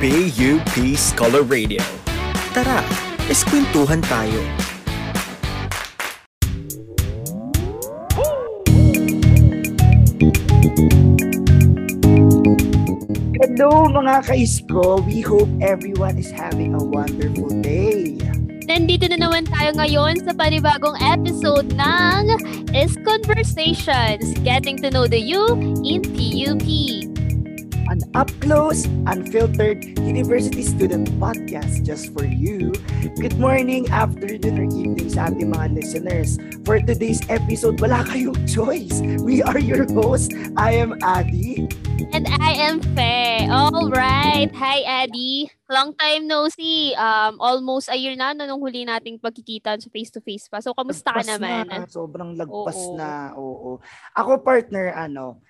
PUP Scholar Radio. Tara, eskwentuhan tayo. Hello mga kaisko! We hope everyone is having a wonderful day. Nandito na naman tayo ngayon sa panibagong episode ng Is Conversations, Getting to Know the You in PUP. An up-close, unfiltered university student podcast just for you. Good morning, afternoon, or evening sa ating mga listeners. For today's episode, wala kayong choice. We are your hosts. I am Adi. And I am Fe. All right. Hi, Eddie. Long time no see. Um, almost a year na no, nung huli nating pagkikita sa face-to-face pa. So, kamusta ka naman? Na, sobrang lagpas Oo. na. Oo. Ako partner, ano,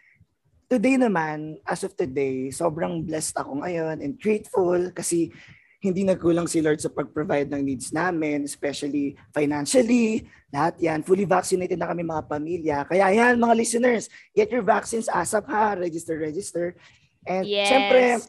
today naman, as of today, sobrang blessed ako ngayon and grateful kasi hindi nagkulang si Lord sa pag-provide ng needs namin, especially financially, lahat yan. Fully vaccinated na kami mga pamilya. Kaya yan, mga listeners, get your vaccines ASAP ha, register, register. And Yes. syempre,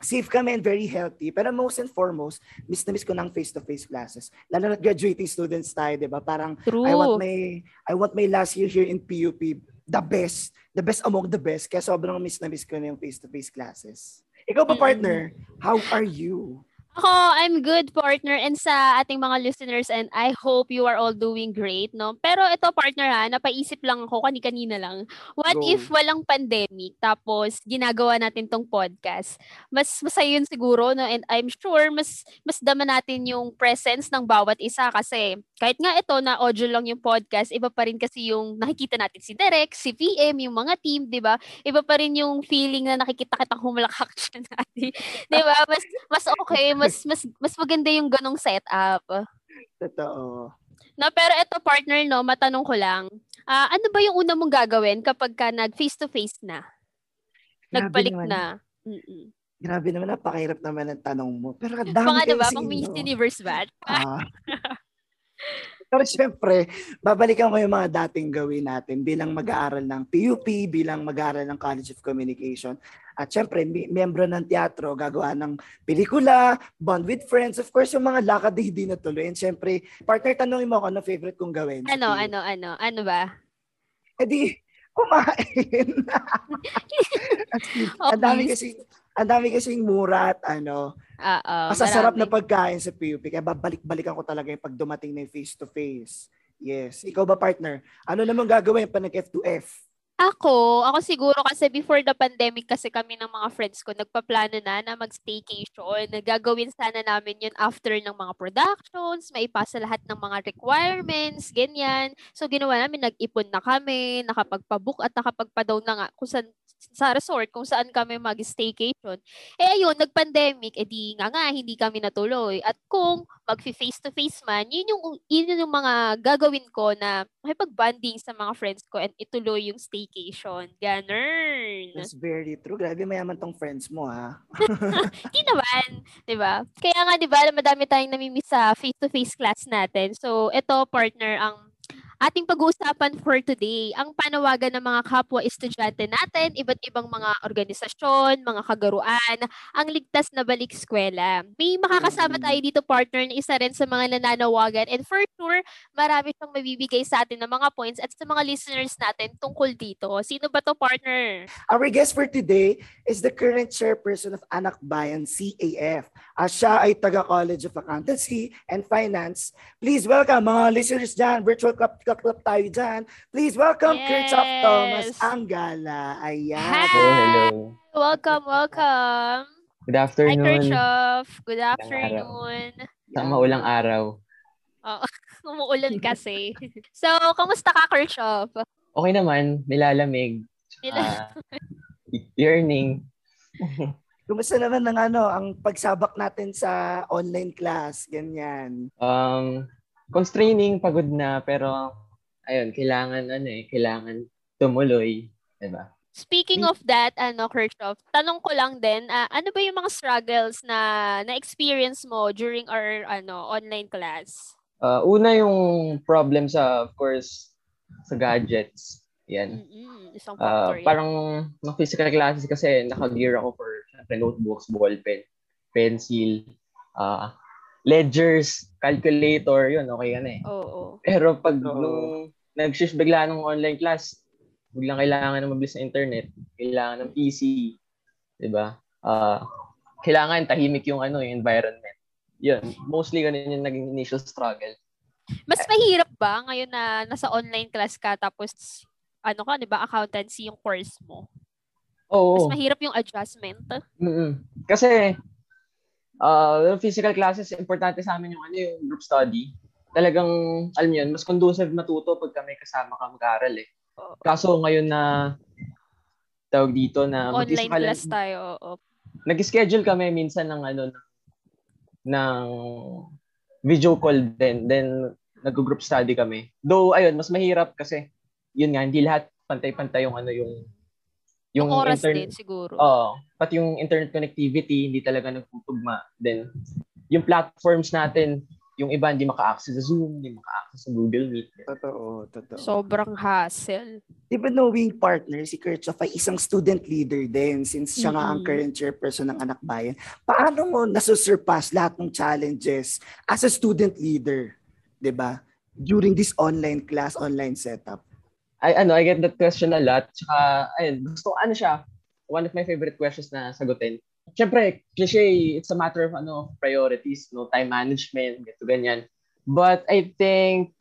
safe kami and very healthy. Pero most and foremost, miss na miss ko ng face-to-face classes. Lalo na graduating students tayo, di ba? Parang True. I want my I want my last year here in PUP the best, the best among the best. Kaya sobrang miss na miss ko na yung face-to-face classes. Ikaw Mm-mm. partner, how are you? Ako, I'm good partner and sa ating mga listeners and I hope you are all doing great, no? Pero ito partner ha, napaisip lang ako kani-kanina lang. What Go. if walang pandemic tapos ginagawa natin tong podcast? Mas masaya yun siguro, no? And I'm sure mas mas dama natin yung presence ng bawat isa kasi kahit nga ito na audio lang yung podcast, iba pa rin kasi yung nakikita natin si Derek, si VM, yung mga team, 'di ba? Iba pa rin yung feeling na nakikita kitang humulakak siya natin. 'Di ba? Mas mas okay, mas mas mas maganda yung ganong setup. Totoo. No, pero ito partner no, matanong ko lang. Ah, ano ba yung una mong gagawin kapag ka nag face to face na? Naman. na. Mm-mm. Grabe naman, napakahirap naman ang tanong mo. Pero ang dami Pang ano ba? Pang Miss? Universe ba? Ah. Pero syempre, babalikan ko yung mga dating gawin natin bilang mag-aaral ng PUP, bilang mag-aaral ng College of Communication. At syempre, mi- miyembro ng teatro, gagawa ng pelikula, bond with friends. Of course, yung mga lakad na hindi natuloy. And syempre, partner, tanongin mo ako ano favorite kong gawin. Ano, PUP. ano, ano? Ano ba? Eh di, kumain. Ang dami please. kasi ang dami kasing mura at ano, Oo. masasarap na pagkain sa PUP. Kaya babalik-balikan ko talaga yung pag dumating na yung face-to-face. Yes. Ikaw ba, partner? Ano naman gagawin pa nag-F2F? Ako, ako siguro kasi before the pandemic kasi kami ng mga friends ko, nagpaplano na na mag-staycation. Gagawin sana namin yun after ng mga productions, maipasa lahat ng mga requirements, ganyan. So, ginawa namin, nag-ipon na kami, nakapagpabook at nakapagpa-down na nga kung saan, sa resort, kung saan kami mag-staycation. Eh, ayun, nag-pandemic, edi nga nga, hindi kami natuloy. At kung mag-face-to-face man, yun yung, yun yung mga gagawin ko na makipag-bonding sa mga friends ko and ituloy yung staycation. Ganun. That's very true. Grabe mayaman tong friends mo, ha? Hindi naman, 'di ba? Kaya nga 'di ba, madami tayong namimiss sa face-to-face class natin. So, ito partner ang ating pag-uusapan for today. Ang panawagan ng mga kapwa estudyante natin, iba't ibang mga organisasyon, mga kagaruan, ang ligtas na balik eskwela. May makakasama Mm. tayo dito partner na isa rin sa mga nananawagan and for sure, marami siyang mabibigay sa atin ng mga points at sa mga listeners natin tungkol dito. Sino ba to partner? Our guest for today is the current chairperson of Anak Bayan, CAF. At siya ay taga-College of Accountancy and Finance. Please welcome mga listeners dyan. Virtual clap, clap tayo dyan. Please welcome Kirchhoff Yes. Thomas Anggala. Ayan. Hi. Hello, hello. Welcome, welcome. Good Hi, afternoon. Kirchhoff. Good araw. afternoon. Sa maulang araw. Oo, umuulan kasi. so, kamusta ka, Kirchhoff? Okay naman, nilalamig. Nila- Ah, yearning. Kumusta naman ng ano, ang pagsabak natin sa online class, ganyan. Um, constraining, pagod na, pero ayun, kailangan ano eh, kailangan tumuloy, 'di ba? Speaking of that, ano, Kirchhoff, tanong ko lang din, ah, ano ba yung mga struggles na na-experience mo during our ano online class? Uh, una yung problem sa, of course, sa gadgets. Yan. Isang yan. parang mga physical classes kasi naka-gear ako for syempre, notebooks, ballpen. pencil, uh, ledgers, calculator, yun, okay ka na eh. Oo. Pero pag Oo. nung nag-shift bigla ng online class, biglang kailangan ng mabilis na internet, kailangan ng PC, 'di ba? Ah, kailangan tahimik yung ano, yung environment. Yun, mostly ganun yung naging initial struggle. Mas mahirap ba ngayon na nasa online class ka tapos ano ka, 'di ba, accountancy yung course mo? Mas Oo. mahirap yung adjustment. mm Kasi uh, physical classes, importante sa amin yung ano yung group study. Talagang, alam yun, mas conducive matuto pag may kasama ka mag-aaral eh. Kaso ngayon na tawag dito na Online ka class tayo. Oo. nag-schedule kami minsan ng ano ng, ng video call din then nag-group study kami though ayun mas mahirap kasi yun nga hindi lahat pantay-pantay yung ano yung Yung, oras intern- din siguro. Oo. pati yung internet connectivity hindi talaga nagtutugma then yung platforms natin yung iba hindi maka-access sa Zoom, hindi maka-access sa Google Meet. Totoo, totoo. Sobrang hassle. Di ba knowing partner, si Kirchhoff ay isang student leader din since siya nga ang current chairperson ng Anak Bayan. Paano mo nasusurpass lahat ng challenges as a student leader, di ba? During this online class, online setup. I ano, I get that question a lot. Tsaka, ayun, gusto ano siya, one of my favorite questions na sagutin. Siyempre, cliche, it's a matter of ano, priorities, no, time management, ganito, ganyan. But I think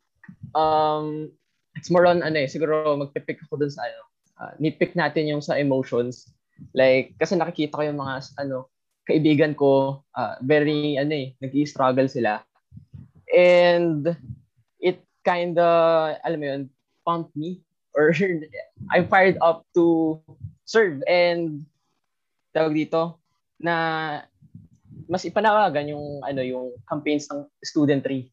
um it's more on ano eh, siguro magpipick ako dun sa ano, uh, nitpick natin yung sa emotions. Like, kasi nakikita ko yung mga ano, kaibigan ko, uh, very ano eh, nag-struggle sila. And it kind of, alam mo yun, pumped me or I'm fired up to serve and tawag dito na mas ipanawagan yung ano yung campaigns ng studentry.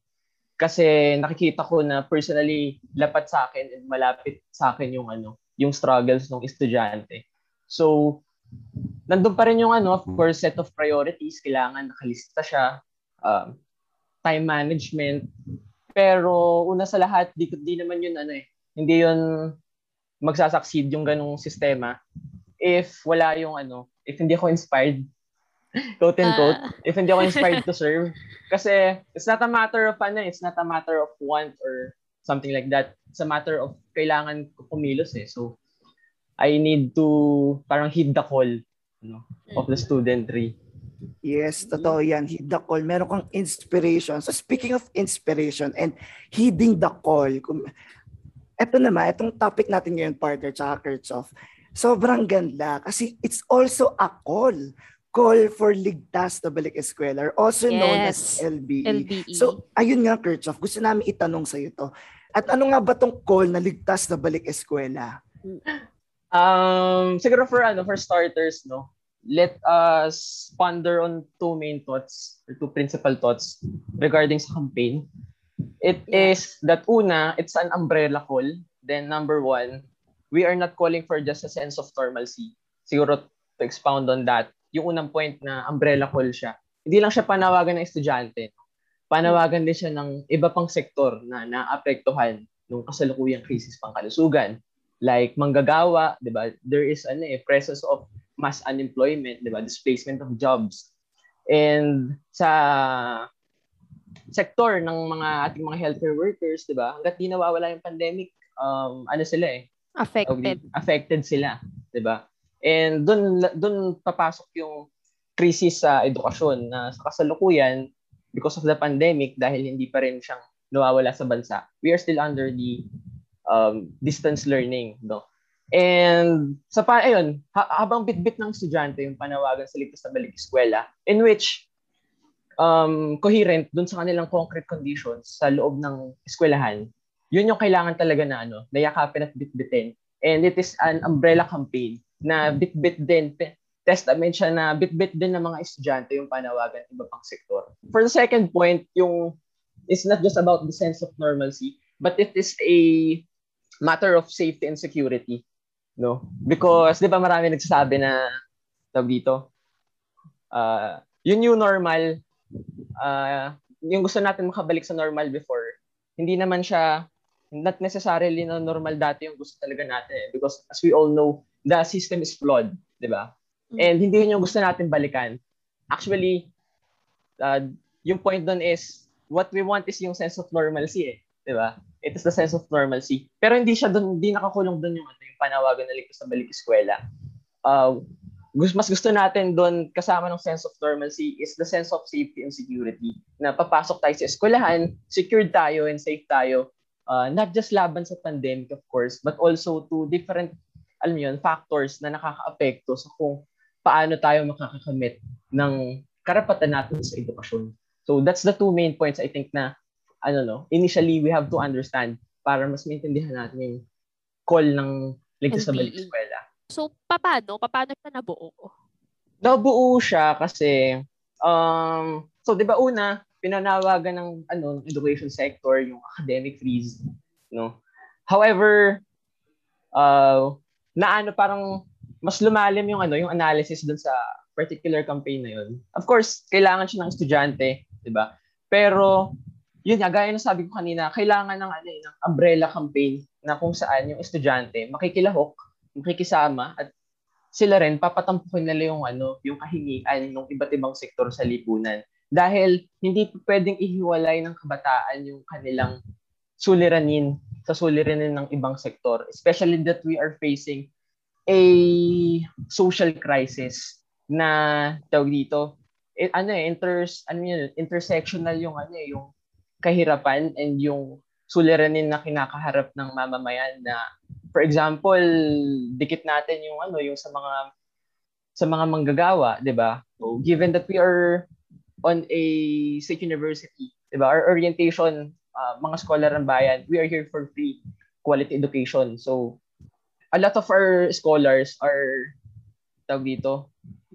Kasi nakikita ko na personally lapat sa akin and malapit sa akin yung ano yung struggles ng estudyante. So nandun pa rin yung ano of course set of priorities. Kailangan nakalista siya um, time management. Pero una sa lahat di, di naman yun ano eh hindi yun magsasucceed yung ganong sistema if wala yung ano, if hindi ako inspired, quote and quote, Ah. if hindi ako inspired to serve. Kasi it's not a matter of ano, it's not a matter of want or something like that. It's a matter of kailangan ko kumilos eh. So, I need to parang heed the call ano, of the studentry. Yes, totoo yan. Heed the call. Meron kang inspiration. So speaking of inspiration and heeding the call, kung, eto naman, itong topic natin ngayon, partner, tsaka Kirchhoff, sobrang ganda kasi it's also a call. Call for Ligtas na Balik Eskwela, or also known as Yes. LBE. LBE. So, ayun nga, Kirchhoff, gusto namin itanong sa to. At ano nga ba tong call na Ligtas na Balik Eskwela? Um, siguro for ano, for starters, no, let us ponder on two main thoughts or two principal thoughts regarding sa campaign. It is Yeah. that una, it's an umbrella call. Then number one, we are not calling for just a sense of normalcy. Siguro to expound on that, yung unang point na umbrella call siya. Hindi lang siya panawagan ng estudyante. Panawagan din siya ng iba pang sektor na naapektuhan ng kasalukuyang krisis pangkalusugan like manggagawa, 'di ba? There is ano eh presence of mass unemployment, 'di ba? Displacement of jobs. And sa sektor ng mga ating mga healthcare workers, 'di ba? Hangga't di nawawala yung pandemic, um ano sila eh, affected. affected sila, 'di ba? And doon doon papasok yung krisis sa edukasyon na sa kasalukuyan because of the pandemic dahil hindi pa rin siyang nawawala sa bansa. We are still under the um, distance learning, no? And sa pa ayun, ha- habang bitbit ng estudyante yung panawagan sa ligtas na balik eskwela in which um, coherent dun sa kanilang concrete conditions sa loob ng eskwelahan, yun yung kailangan talaga na ano, nayakapin at bitbitin. And it is an umbrella campaign na bitbit din, testament siya na bitbit din ng mga estudyante yung panawagan iba pang sektor. For the second point, yung it's not just about the sense of normalcy, but it is a matter of safety and security. No? Because, di ba marami nagsasabi na, tawag dito, uh, yung new normal, uh, yung gusto natin makabalik sa normal before, hindi naman siya, not necessarily na normal dati yung gusto talaga natin. Because as we all know, the system is flawed, di ba? And hindi yun yung gusto natin balikan. Actually, uh, yung point doon is, what we want is yung sense of normalcy eh. Di ba? It is the sense of normalcy. Pero hindi siya doon, hindi nakakulong doon yung, ano, yung panawagan na ligtas sa balik eskwela. Uh, mas gusto natin doon kasama ng sense of normalcy is the sense of safety and security. Na papasok tayo sa eskwelahan, secured tayo and safe tayo. Uh, not just laban sa pandemic of course, but also to different alam yun, factors na nakaka-apekto sa kung paano tayo makakakamit ng karapatan natin sa edukasyon. So that's the two main points I think na ano no, initially we have to understand para mas maintindihan natin yung call ng ligtas sa balik. So paano? Paano siya nabuo? Nabuo siya kasi um so 'di ba una pinanawagan ng ano education sector yung academic freeze no. However, uh, na ano parang mas lumalim yung ano yung analysis dun sa particular campaign na yun. Of course, kailangan siya ng estudyante, 'di ba? Pero yun nga, gaya ng sabi ko kanina, kailangan ng ano, eh, ng umbrella campaign na kung saan yung estudyante makikilahok, makikisama at sila rin papatampukin nila yung ano, yung kahingian ng iba't ibang sektor sa lipunan. Dahil hindi pwedeng ihiwalay ng kabataan yung kanilang suliranin sa suliranin ng ibang sektor, especially that we are facing a social crisis na tawag dito eh, ano eh inters ano yun intersectional yung ano eh yung kahirapan and yung suliranin na kinakaharap ng mamamayan na for example dikit natin yung ano yung sa mga sa mga manggagawa 'di ba? So given that we are on a state university 'di ba? Our orientation uh, mga scholar ng bayan we are here for free quality education. So a lot of our scholars are tawag dito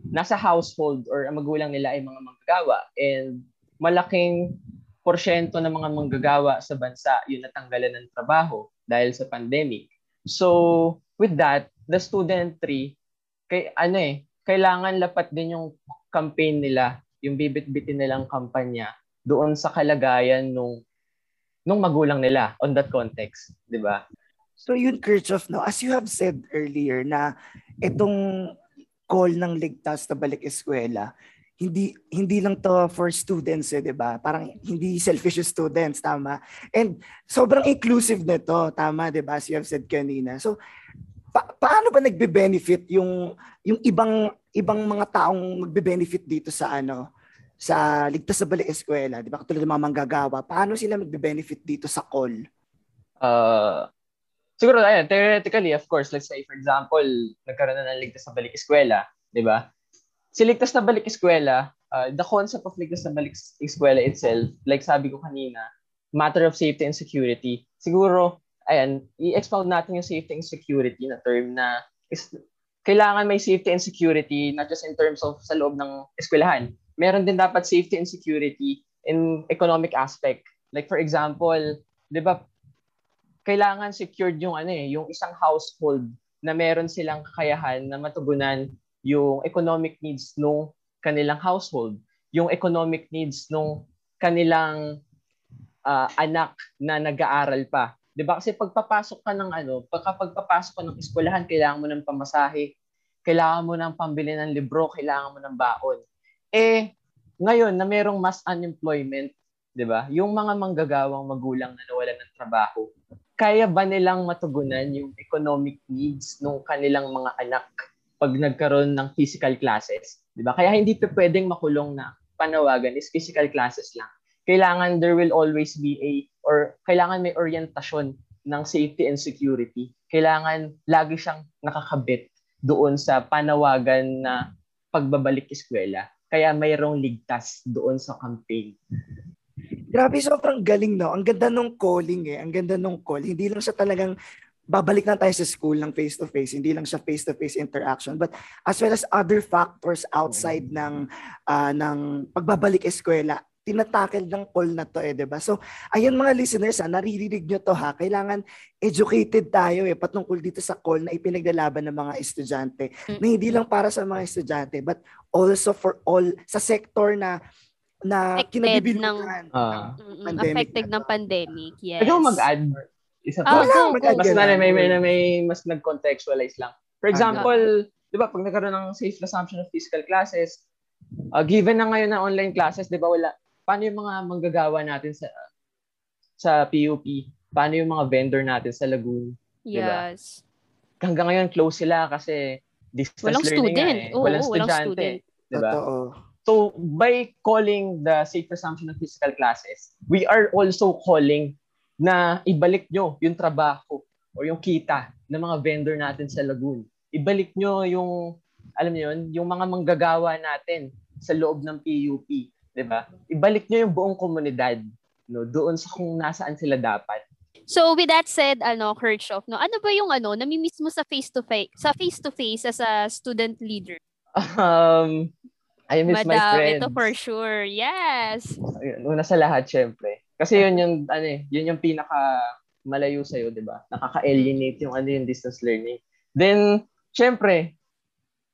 nasa household or ang magulang nila ay mga manggagawa. And malaking porsyento ng mga manggagawa sa bansa yung natanggalan ng trabaho dahil sa pandemic. So, with that, the student tree, kay, ano eh, kailangan lapat din yung campaign nila, yung bibit-bitin nilang kampanya doon sa kalagayan nung nung magulang nila on that context, 'di ba? So yun Kirchhoff no, as you have said earlier na itong call ng ligtas na balik eskwela, hindi hindi lang to for students eh, 'di ba? Parang hindi selfish students, tama? And sobrang inclusive nito, tama 'di ba? As you have said kanina. So pa- paano ba nagbe-benefit yung yung ibang ibang mga taong magbe-benefit dito sa ano sa ligtas sa balik eskwela, 'di ba? Katulad ng mga manggagawa, paano sila magbe-benefit dito sa call? Uh, siguro ayan, theoretically, of course, let's say for example, nagkaroon na ng ligtas sa balik eskwela, 'di ba? Si Ligtas na Balik Eskwela, uh, the concept of Ligtas na Balik Eskwela itself, like sabi ko kanina, matter of safety and security. Siguro, ayan, i-expound natin yung safety and security na term na is, kailangan may safety and security not just in terms of sa loob ng eskwelahan. Meron din dapat safety and security in economic aspect. Like for example, 'di ba kailangan secured yung ano eh, yung isang household na meron silang kakayahan na matugunan yung economic needs ng kanilang household, yung economic needs ng kanilang uh, anak na nag-aaral pa. 'Di ba? Kasi pagpapasok ka ng ano, pagkapagpapasok ka ng eskwelahan, kailangan mo ng pamasahe, kailangan mo ng pambili ng libro, kailangan mo ng baon. Eh ngayon na merong mass unemployment, 'di ba? Yung mga manggagawang magulang na nawalan ng trabaho, kaya ba nilang matugunan yung economic needs ng kanilang mga anak pag nagkaroon ng physical classes. Di ba? Kaya hindi pa pwedeng makulong na panawagan is physical classes lang. Kailangan there will always be a, or kailangan may orientasyon ng safety and security. Kailangan lagi siyang nakakabit doon sa panawagan na pagbabalik eskwela. Kaya mayroong ligtas doon sa campaign. Grabe, sobrang galing, no? Ang ganda nung calling, eh. Ang ganda nung call. Hindi lang siya talagang babalik na tayo sa school ng face-to-face, hindi lang siya face-to-face interaction, but as well as other factors outside ng uh, ng pagbabalik eskwela, tinatakel ng call na to eh, 'di ba? So, ayun mga listeners, ha, naririnig nyo to ha. Kailangan educated tayo eh patungkol dito sa call na ipinaglalaban ng mga estudyante. Na hindi lang para sa mga estudyante, but also for all sa sector na na kinabibilugan ng uh, affected ng pandemic. Yes. Pwede mag-add isa pa. Oh, go. Mas na, may, may, may, may, mas nag-contextualize lang. For example, di ba, pag nagkaroon ng safe assumption of physical classes, uh, given na ngayon na online classes, 'di ba wala paano yung mga manggagawa natin sa sa PUP? Paano yung mga vendor natin sa Lagoon? Diba? Yes. Hanggang ngayon close sila kasi distance Walang learning student. nga eh. Oo, walang walang estudyante. student. Diba? Totoo. So, by calling the safe resumption of physical classes, we are also calling na ibalik nyo yung trabaho o yung kita ng mga vendor natin sa Lagoon. Ibalik nyo yung, alam niyo yun, yung mga manggagawa natin sa loob ng PUP. 'di ba? Ibalik nyo yung buong komunidad no doon sa kung nasaan sila dapat. So with that said, ano, Kirchhoff, no, ano ba yung ano, namimiss mo sa face to face, sa face to face as a student leader? Um, I miss Madam, my friends. ito for sure. Yes. Una sa lahat, syempre. Kasi yun yung, ano eh, yun yung pinaka malayo sa'yo, di ba? Nakaka-alienate yung ano yung distance learning. Then, syempre,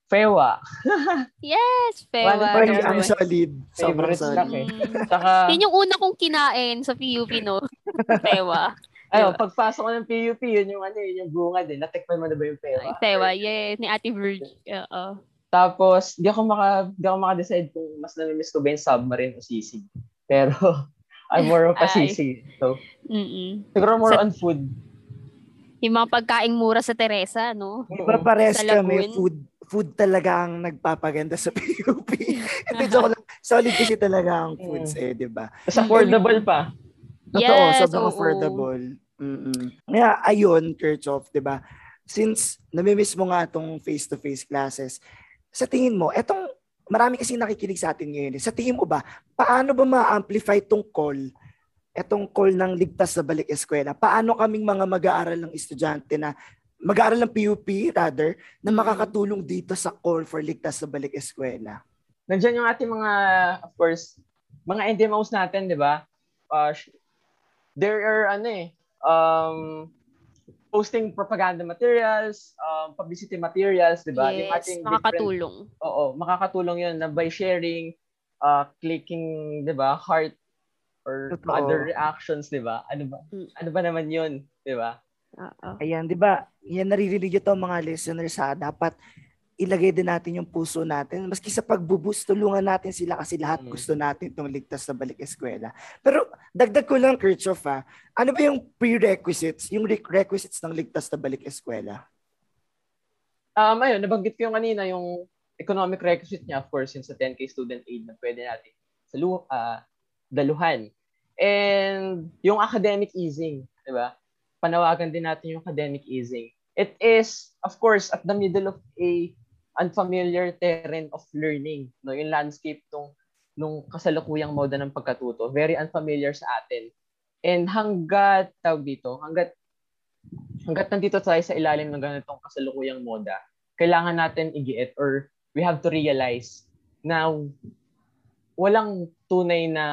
FEWA. Yes, Pewa. Wala pa Ay, rin. ang solid. Sobrang solid. eh. Mm. Saka, Yan yung una kong kinain sa PUP, no? Pewa. ayun, pagpasok ko ng PUP, yun yung ano, yun yung bunga din. Natikman mo na ba yung FEWA? Pewa, yes. Ni Ate Virg. Oo. Tapos, di ako maka di ako maka-decide kung mas namimiss ko ba yung submarine o sisig. Pero, I'm more of a Ay. sisig. So, Mm-mm. siguro more Sa- on food. Yung mga pagkaing mura sa Teresa, no? Diba pares kami, food food talaga ang nagpapaganda sa PUP. Hindi joke lang. Solid kasi talaga ang foods eh, di ba? Tapos affordable pa. Totoo, Yes, sobrang oo. affordable. Mm-mm. Kaya ayun, Kirchhoff, 'di ba? Since namimiss mo nga tong face-to-face classes, sa tingin mo, etong marami kasi nakikinig sa atin ngayon. eh. Sa tingin mo ba, paano ba ma-amplify tong call? Etong call ng ligtas na balik eskwela. Paano kaming mga mag-aaral ng estudyante na mag-aaral ng PUP rather na makakatulong dito sa call for ligtas na balik eskwela? Nandiyan yung ating mga, of course, mga NDMOs natin, di ba? Uh, there are, ano eh, um, posting propaganda materials, um, publicity materials, di ba? Yung Yes, ating different- makakatulong. Oo, makakatulong yun na by sharing, uh, clicking, di ba, heart or Totoo. other reactions, di ba? Ano ba? Mm. Ano ba naman yun, di ba? Oo. Ayan, di ba? Yan naririnig ito mga listeners ha. Dapat ilagay din natin yung puso natin. Maski sa pagbubus, tulungan natin sila kasi lahat Mm. gusto natin itong ligtas na balik eskwela. Pero dagdag ko lang, Kirchhoff ha. Ano ba yung prerequisites, yung re- requisites ng ligtas na balik eskwela? Um, ayun, nabanggit ko yung kanina, yung economic requisite niya, of course, yung sa 10K student aid na pwede natin salu ah, daluhan. And yung academic easing, di ba? Panawagan din natin yung academic easing. It is, of course, at the middle of a unfamiliar terrain of learning. No? Yung landscape nung, nung kasalukuyang moda ng pagkatuto. Very unfamiliar sa atin. And hanggat, tawag dito, hanggat hanggat nandito tayo sa ilalim ng ganitong kasalukuyang moda, kailangan natin igiit or we have to realize na walang tunay na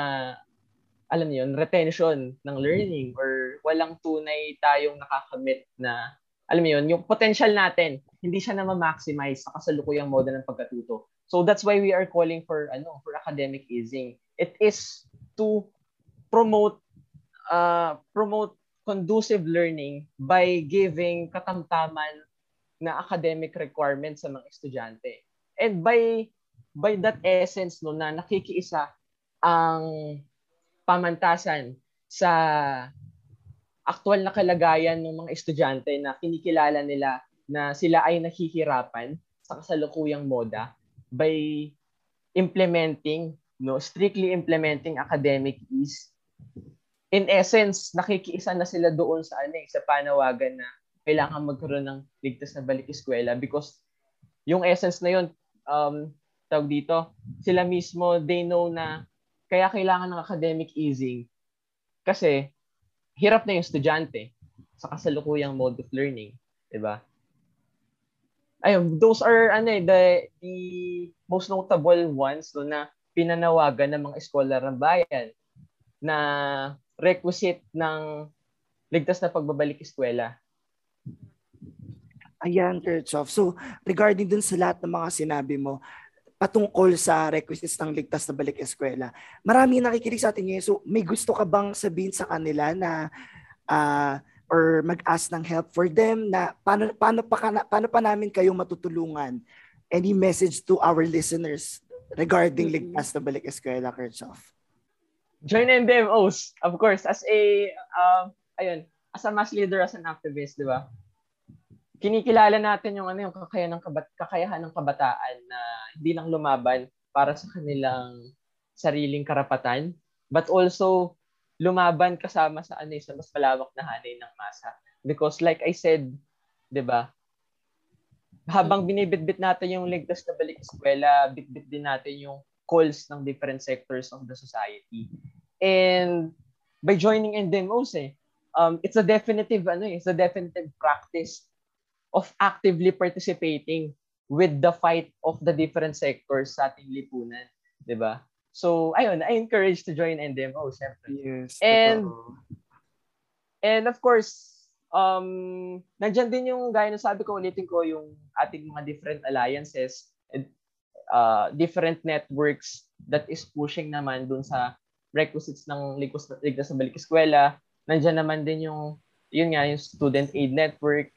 alam niyo retention ng learning or walang tunay tayong nakakamit na alam niyo yun, yung potential natin hindi siya na ma-maximize sa kasalukuyang moda ng pagkatuto. So that's why we are calling for ano for academic easing. It is to promote uh, promote conducive learning by giving katamtaman na academic requirements sa mga estudyante. And by by that essence no na nakikiisa ang pamantasan sa aktual na kalagayan ng mga estudyante na kinikilala nila na sila ay nahihirapan sa kasalukuyang moda by implementing no strictly implementing academic ease in essence, nakikiisa na sila doon sa ano eh, sa panawagan na kailangan magkaroon ng ligtas na balik eskwela because yung essence na yun, um, tawag dito, sila mismo, they know na kaya kailangan ng academic easing kasi hirap na yung estudyante sa kasalukuyang mode of learning. Diba? Ayun, those are ano eh, the, the most notable ones no, na pinanawagan ng mga eskolar ng bayan na requisite ng ligtas na pagbabalik eskwela. Ayan, Kirchhoff. So, regarding dun sa lahat ng mga sinabi mo, patungkol sa requisites ng ligtas na balik eskwela, marami nakikinig sa atin ngayon. So, may gusto ka bang sabihin sa kanila na ah, or mag-ask ng help for them na paano, paano, pa, paano pa namin kayo matutulungan? Any message to our listeners regarding Mm-mm. ligtas na balik eskwela, Kirchhoff? Join NDMOs, of course, as a, um, ayun, as a mass leader, as an activist, di ba? Kinikilala natin yung ano yung kakayahan ng kabat kakayahan ng kabataan na hindi lang lumaban para sa kanilang sariling karapatan, but also lumaban kasama sa ano eh, sa mas malawak na hanay ng masa. Because like I said, 'di ba? Habang binibitbit natin yung ligtas na balik eskwela, bitbit din natin yung calls ng different sectors of the society. And by joining NDMOs eh, um, it's a definitive ano eh, it's a definitive practice of actively participating with the fight of the different sectors sa ating lipunan, 'di ba? So, ayun, I encourage to join NDMO, syempre. Yes. And- totoo. And of course, um, nandyan din yung, gaya na sabi ko, ulitin ko, yung ating mga different alliances and uh, different networks that is pushing naman dun sa requisites ng Ligtas, Ligtas sa Balik Eskwela. Nandyan naman din yung, yun nga, yung Student Aid Network.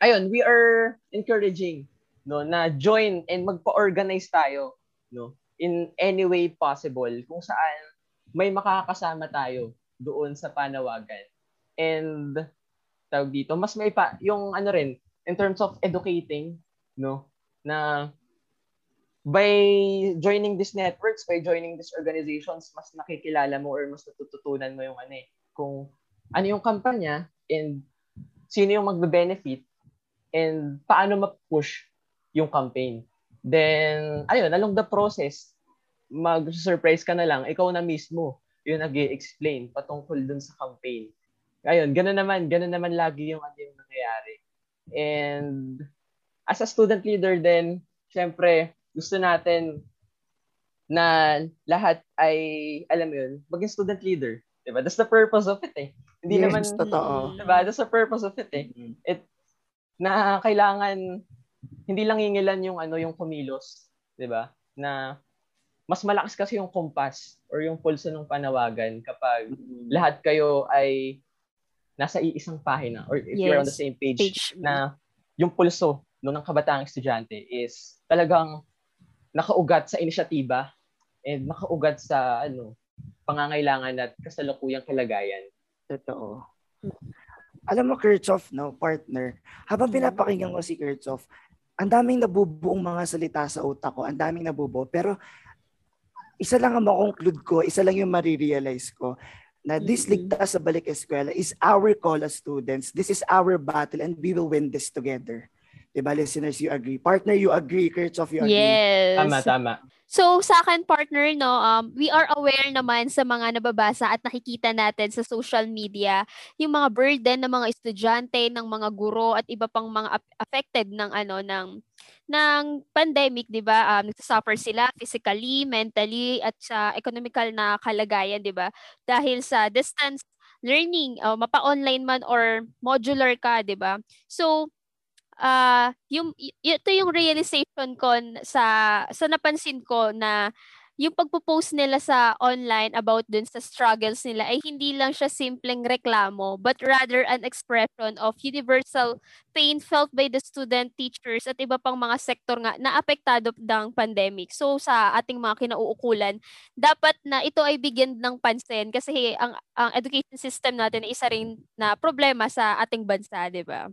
Ayun, we are encouraging no, na join and magpa-organize tayo no, in any way possible kung saan may makakasama tayo doon sa panawagan. And tawag dito, mas may pa yung ano rin in terms of educating, no, na by joining these networks, by joining these organizations, mas nakikilala mo or mas natututunan mo yung ano eh, kung ano yung kampanya and sino yung magbe-benefit and paano ma-push yung campaign. Then, ayun, along the process, mag-surprise ka na lang, ikaw na mismo yung nag explain patungkol dun sa campaign. Ayun, gano'n naman, gano'n naman lagi yung ano yung nangyayari. And as a student leader then, syempre, gusto natin na lahat ay, alam mo yun, maging student leader. Diba? That's the purpose of it eh. Hindi Yes, naman, totoo. diba? That's the purpose of it eh. It, na kailangan, hindi lang hingilan yung ano, yung kumilos. Diba? Na mas malakas kasi yung kompas or yung pulso ng panawagan kapag lahat kayo ay nasa iisang pahina or if you're on the Yes. same page, Page. na yung pulso no, ng kabataang estudyante is talagang nakaugat sa inisyatiba and nakaugat sa ano pangangailangan at kasalukuyang kalagayan. Totoo. Alam mo, Kirchhoff, no, partner, habang pinapakinggan ko si Kirchhoff, ang daming nabubuong mga salita sa utak ko, ang daming nabubuo, pero isa lang ang makonclude ko, isa lang yung marirealize ko, na this ligtas sa balik eskwela is our call as students. This is our battle and we will win this together. Diba, listeners, you agree? Partner, you agree? Kirchhoff, you agree? Yes. Tama, tama. So sa akin partner no, um we are aware naman sa mga nababasa at nakikita natin sa social media yung mga burden ng mga estudyante, ng mga guro at iba pang mga affected ng ano ng ng pandemic, 'di ba? Um nagsasuffer sila physically, mentally at sa economical na kalagayan, 'di ba? Dahil sa distance learning, uh, mapa-online man or modular ka, 'di ba? So ah yung ito yung realization ko sa sa napansin ko na yung pagpo-post nila sa online about dun sa struggles nila ay hindi lang siya simpleng reklamo but rather an expression of universal pain felt by the student, teachers at iba pang mga sektor nga na apektado ng pandemic. So sa ating mga kinauukulan, dapat na ito ay bigyan ng pansin kasi ang ang education system natin ay isa rin na problema sa ating bansa, 'di ba?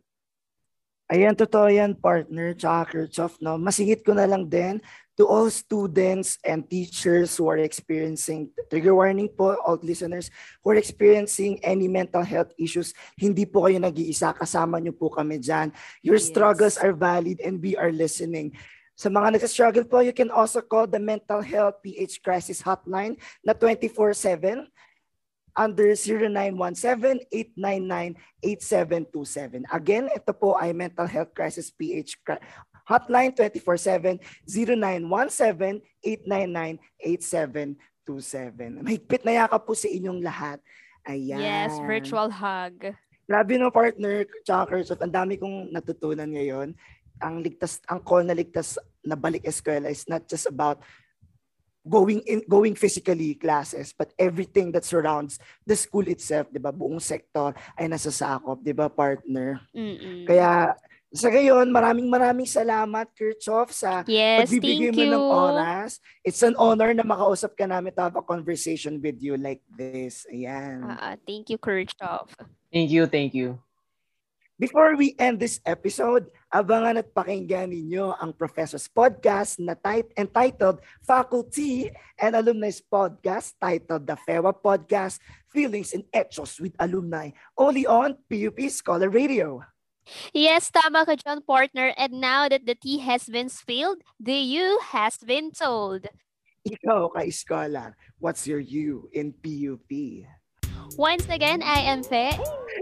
Ayan, totoo yan, partner, tsaka Kirchhoff, no? Masingit ko na lang din to all students and teachers who are experiencing, trigger warning po, all listeners, who are experiencing any mental health issues, hindi po kayo nag-iisa, kasama niyo po kami dyan. Your Yes. struggles are valid and we are listening. Sa mga nag-struggle po, you can also call the Mental Health PH Crisis Hotline na 24-7 under 0917-899-8727. Again, ito po ay Mental Health Crisis PH Hotline 24-7, 0917-899-8727. Mahigpit na yakap po sa inyong lahat. Ayan. Yes, virtual hug. Grabe no partner, tsaka Kirchhoff, ang dami kong natutunan ngayon. Ang ligtas, ang call na ligtas na balik eskwela is not just about going in going physically classes but everything that surrounds the school itself 'di ba buong sektor ay nasasakop 'di ba partner Mm-mm. kaya Sa gayon, maraming maraming salamat, Kirchhoff, sa Yes, pagbibigay mo you. ng oras. It's an honor na makausap ka namin to have a conversation with you like this. Ayan. Ah, thank you, Kirchhoff. Thank you, thank you. Before we end this episode, abangan at pakinggan ninyo ang Professor's Podcast na tit- entitled Faculty and Alumni's Podcast titled The FEWA Podcast, Feelings and Echos with Alumni, only on PUP Scholar Radio. Yes, tama ka dyan, partner. And now that the tea has been spilled, the you has been told. Ikaw, ka-scholar, what's your you in PUP? Once again, I am Fe.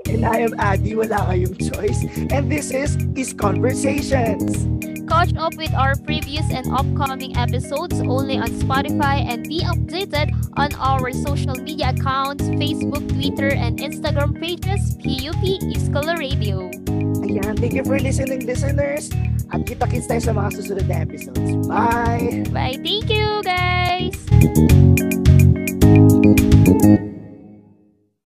And I am Adi, wala kayong choice. And this is Is Conversations. Catch up with our previous and upcoming episodes only on Spotify and be updated on our social media accounts, Facebook, Twitter, and Instagram pages, PUP Iskola Radio. Ayan, thank you for listening, listeners. At kita-kits tayo sa mga susunod na episodes. Bye! Bye. Thank you, guys.